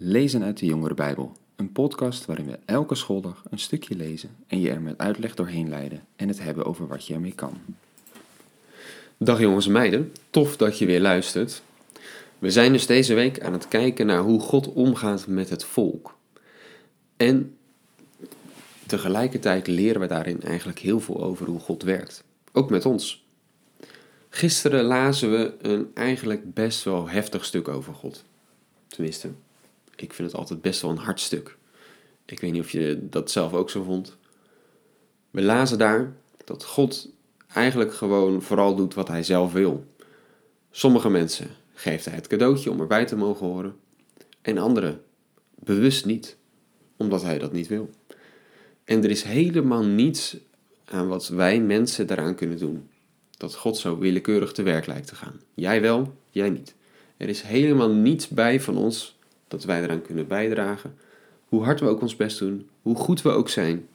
Lezen uit de Jongere Bijbel, een podcast waarin we elke schooldag een stukje lezen en je er met uitleg doorheen leiden en het hebben over wat je ermee kan. Dag jongens en meiden, tof dat je weer luistert. We zijn dus deze week aan het kijken naar hoe God omgaat met het volk. En tegelijkertijd leren we daarin eigenlijk heel veel over hoe God werkt. Ook met ons. Gisteren lazen we een eigenlijk best wel heftig stuk over God. Tenminste, ik vind het altijd best wel een hard stuk. Ik weet niet of je dat zelf ook zo vond. We lazen daar dat God eigenlijk gewoon vooral doet wat hij zelf wil. Sommige mensen geeft hij het cadeautje om erbij te mogen horen, en anderen bewust niet, omdat hij dat niet wil. En er is helemaal niets aan wat wij mensen daaraan kunnen doen. Dat God zo willekeurig te werk lijkt te gaan. Jij wel, jij niet. Er is helemaal niets bij van ons dat wij eraan kunnen bijdragen. Hoe hard we ook ons best doen, hoe goed we ook zijn.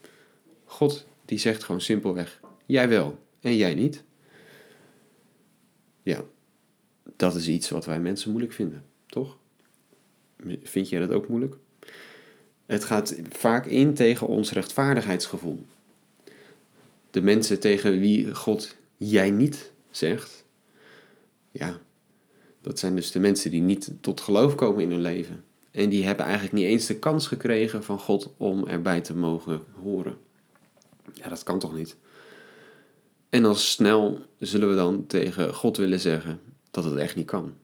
God die zegt gewoon simpelweg: jij wel en jij niet. Ja, dat is iets wat wij mensen moeilijk vinden, toch? Vind jij dat ook moeilijk? Het gaat vaak in tegen ons rechtvaardigheidsgevoel. De mensen tegen wie God jij niet zegt, ja, dat zijn dus de mensen die niet tot geloof komen in hun leven. En die hebben eigenlijk niet eens de kans gekregen van God om erbij te mogen horen. Ja, dat kan toch niet? En al snel zullen we dan tegen God willen zeggen dat het echt niet kan.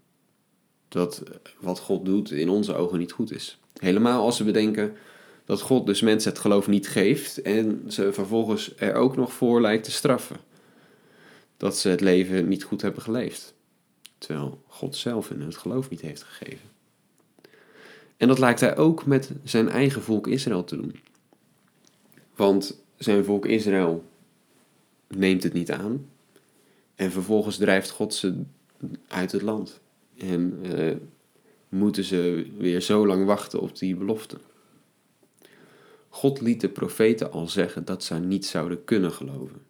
Dat wat God doet in onze ogen niet goed is. Helemaal als we bedenken dat God dus mensen het geloof niet geeft en ze vervolgens er ook nog voor lijkt te straffen. Dat ze het leven niet goed hebben geleefd. Terwijl God zelf hen het geloof niet heeft gegeven. En dat lijkt hij ook met zijn eigen volk Israël te doen. Want zijn volk Israël neemt het niet aan. En vervolgens drijft God ze uit het land. En uh, moeten ze weer zo lang wachten op die belofte. God liet de profeten al zeggen dat ze niet zouden kunnen geloven.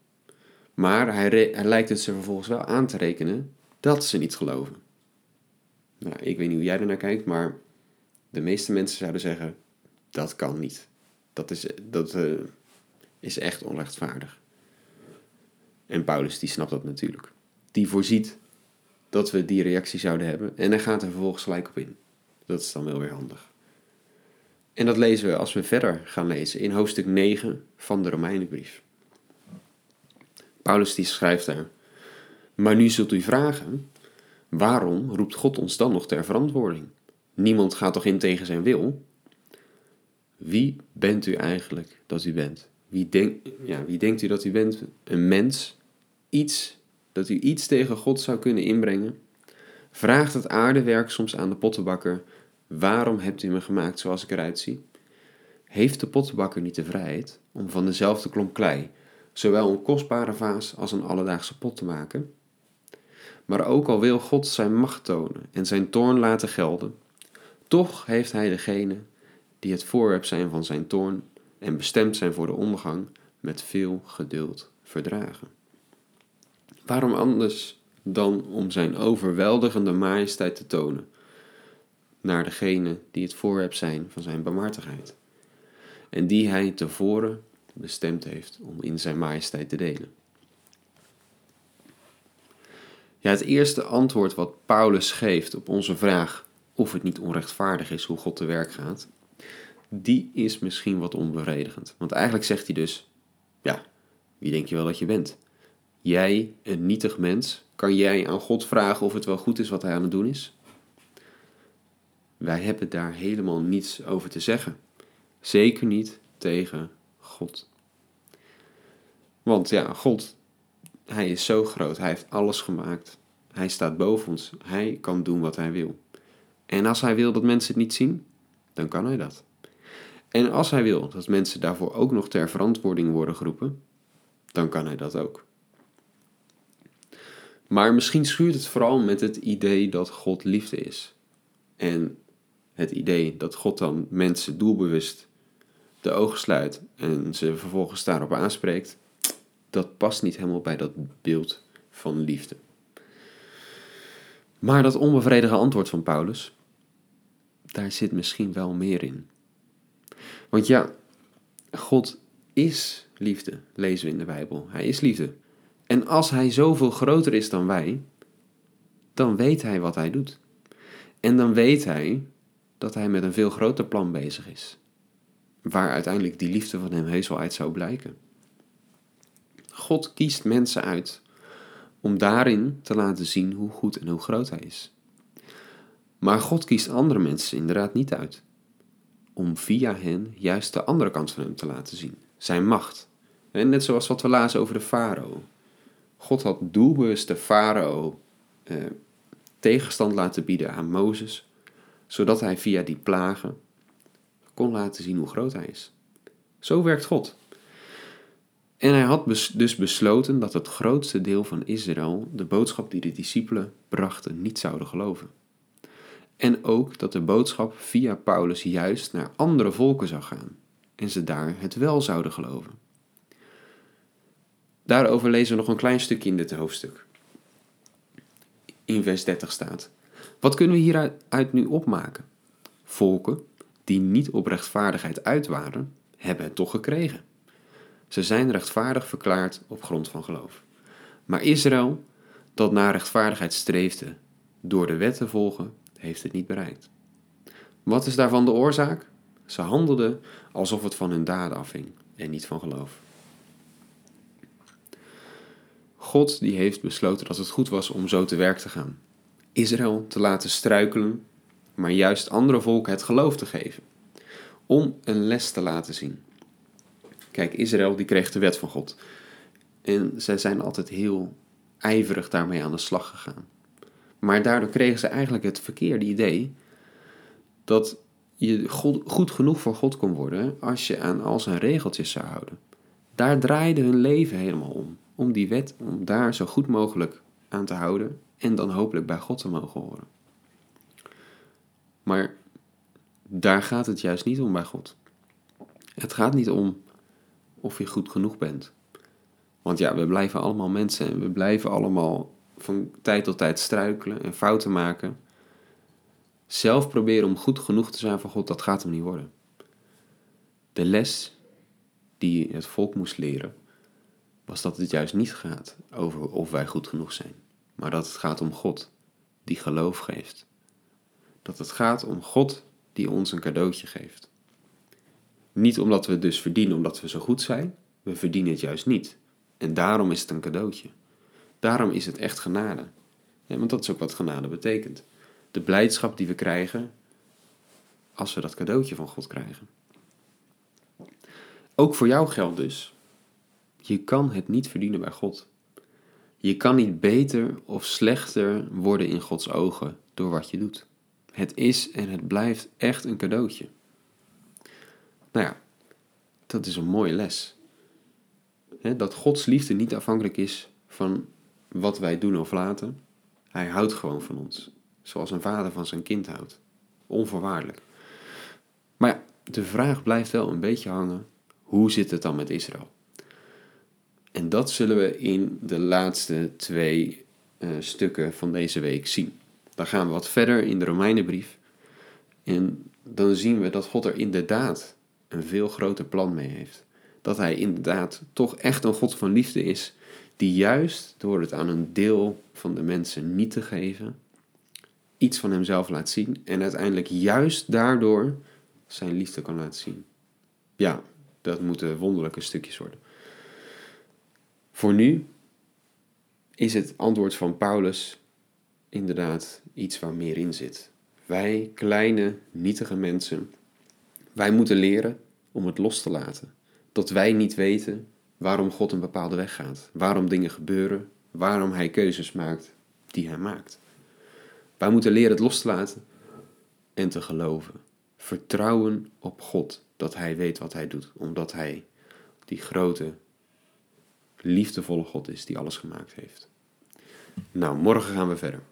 Maar hij, hij lijkt het ze vervolgens wel aan te rekenen dat ze niet geloven. Nou, ik weet niet hoe jij er naar kijkt, maar de meeste mensen zouden zeggen: dat kan niet. Dat is, dat, uh, is echt onrechtvaardig. En Paulus die snapt dat natuurlijk. Die voorziet dat we die reactie zouden hebben en hij gaat er vervolgens gelijk op in. Dat is dan wel weer handig. En dat lezen we als we verder gaan lezen in hoofdstuk 9 van de Romeinenbrief. Paulus die schrijft daar: Maar nu zult u vragen: waarom roept God ons dan nog ter verantwoording? Niemand gaat toch in tegen zijn wil? Wie bent u eigenlijk dat u bent? Wie, ja, wie denkt u dat u bent? Een mens? Iets? Dat u iets tegen God zou kunnen inbrengen? Vraagt het aardewerk soms aan de pottenbakker: Waarom hebt u me gemaakt zoals ik eruit zie? Heeft de pottenbakker niet de vrijheid om van dezelfde klomp klei zowel een kostbare vaas als een alledaagse pot te maken? Maar ook al wil God zijn macht tonen en zijn toorn laten gelden, toch heeft hij degene die het voorwerp zijn van zijn toorn en bestemd zijn voor de ondergang, met veel geduld verdragen. Waarom anders dan om zijn overweldigende majesteit te tonen naar degene die het voorwerp zijn van zijn barmhartigheid en die hij tevoren bestemd heeft om in zijn majesteit te delen. Ja, het eerste antwoord wat Paulus geeft op onze vraag of het niet onrechtvaardig is hoe God te werk gaat, die is misschien wat onbevredigend. Want eigenlijk zegt hij dus: Ja, wie denk je wel dat je bent? Jij, een nietig mens, kan jij aan God vragen of het wel goed is wat hij aan het doen is? Wij hebben daar helemaal niets over te zeggen. Zeker niet tegen God. Want ja, God, hij is zo groot, hij heeft alles gemaakt. Hij staat boven ons, hij kan doen wat hij wil. En als hij wil dat mensen het niet zien, dan kan hij dat. En als hij wil dat mensen daarvoor ook nog ter verantwoording worden geroepen, dan kan hij dat ook. Maar misschien schuurt het vooral met het idee dat God liefde is. En het idee dat God dan mensen doelbewust de ogen sluit en ze vervolgens daarop aanspreekt, dat past niet helemaal bij dat beeld van liefde. Maar dat onbevredigende antwoord van Paulus, daar zit misschien wel meer in. Want ja, God is liefde, lezen we in de Bijbel. Hij is liefde. En als hij zoveel groter is dan wij, dan weet hij wat hij doet. En dan weet hij dat hij met een veel groter plan bezig is. Waar uiteindelijk die liefde van hem heus wel uit zou blijken. God kiest mensen uit om daarin te laten zien hoe goed en hoe groot hij is. Maar God kiest andere mensen inderdaad niet uit. Om via hen juist de andere kant van hem te laten zien. Zijn macht. En net zoals wat we lazen over de farao. God had doelbewust de farao eh, tegenstand laten bieden aan Mozes. Zodat hij via die plagen kon laten zien hoe groot hij is. Zo werkt God. En hij had dus besloten dat het grootste deel van Israël de boodschap die de discipelen brachten niet zouden geloven. En ook dat de boodschap via Paulus juist naar andere volken zou gaan en ze daar het wel zouden geloven. Daarover lezen we nog een klein stukje in dit hoofdstuk. In vers 30 staat: Wat kunnen we hieruit nu opmaken? Volken die niet op rechtvaardigheid uit waren, hebben het toch gekregen. Ze zijn rechtvaardig verklaard op grond van geloof. Maar Israël, dat naar rechtvaardigheid streefde door de wet te volgen, heeft het niet bereikt. Wat is daarvan de oorzaak? Ze handelden alsof het van hun daden afhing en niet van geloof. God die heeft besloten dat het goed was om zo te werk te gaan. Israël te laten struikelen, maar juist andere volken het geloof te geven. Om een les te laten zien. Kijk, Israël die kreeg de wet van God. En zij zijn altijd heel ijverig daarmee aan de slag gegaan. Maar daardoor kregen ze eigenlijk het verkeerde idee dat je goed genoeg voor God kon worden als je aan al zijn regeltjes zou houden. Daar draaide hun leven helemaal om. Om die wet, om daar zo goed mogelijk aan te houden en dan hopelijk bij God te mogen horen. Maar daar gaat het juist niet om bij God. Het gaat niet om of je goed genoeg bent. Want ja, we blijven allemaal mensen en we blijven allemaal van tijd tot tijd struikelen en fouten maken. Zelf proberen om goed genoeg te zijn voor God, dat gaat hem niet worden. De les die het volk moest leren, was dat het juist niet gaat over of wij goed genoeg zijn, maar dat het gaat om God die geloof geeft. Dat het gaat om God die ons een cadeautje geeft. Niet omdat we het dus verdienen omdat we zo goed zijn, we verdienen het juist niet. En daarom is het een cadeautje. Daarom is het echt genade. Ja, want dat is ook wat genade betekent. De blijdschap die we krijgen als we dat cadeautje van God krijgen. Ook voor jou geldt dus. Je kan het niet verdienen bij God. Je kan niet beter of slechter worden in Gods ogen door wat je doet. Het is en het blijft echt een cadeautje. Nou ja, dat is een mooie les. dat Gods liefde niet afhankelijk is van wat wij doen of laten. Hij houdt gewoon van ons. Zoals een vader van zijn kind houdt. Onvoorwaardelijk. Maar ja, de vraag blijft wel een beetje hangen. Hoe zit het dan met Israël? En dat zullen we in de laatste twee uh, stukken van deze week zien. Dan gaan we wat verder in de Romeinenbrief. En dan zien we dat God er inderdaad een veel groter plan mee heeft. Dat hij inderdaad toch echt een God van liefde is, die juist door het aan een deel van de mensen niet te geven, iets van hemzelf laat zien en uiteindelijk juist daardoor zijn liefde kan laten zien. Ja, dat moeten wonderlijke stukjes worden. Voor nu is het antwoord van Paulus inderdaad iets waar meer in zit. Wij, kleine, nietige mensen, wij moeten leren om het los te laten. Dat wij niet weten waarom God een bepaalde weg gaat, waarom dingen gebeuren, waarom Hij keuzes maakt die Hij maakt. Wij moeten leren het los te laten en te geloven. Vertrouwen op God dat Hij weet wat Hij doet, omdat Hij die grote, liefdevolle God is die alles gemaakt heeft. Nou, morgen gaan we verder.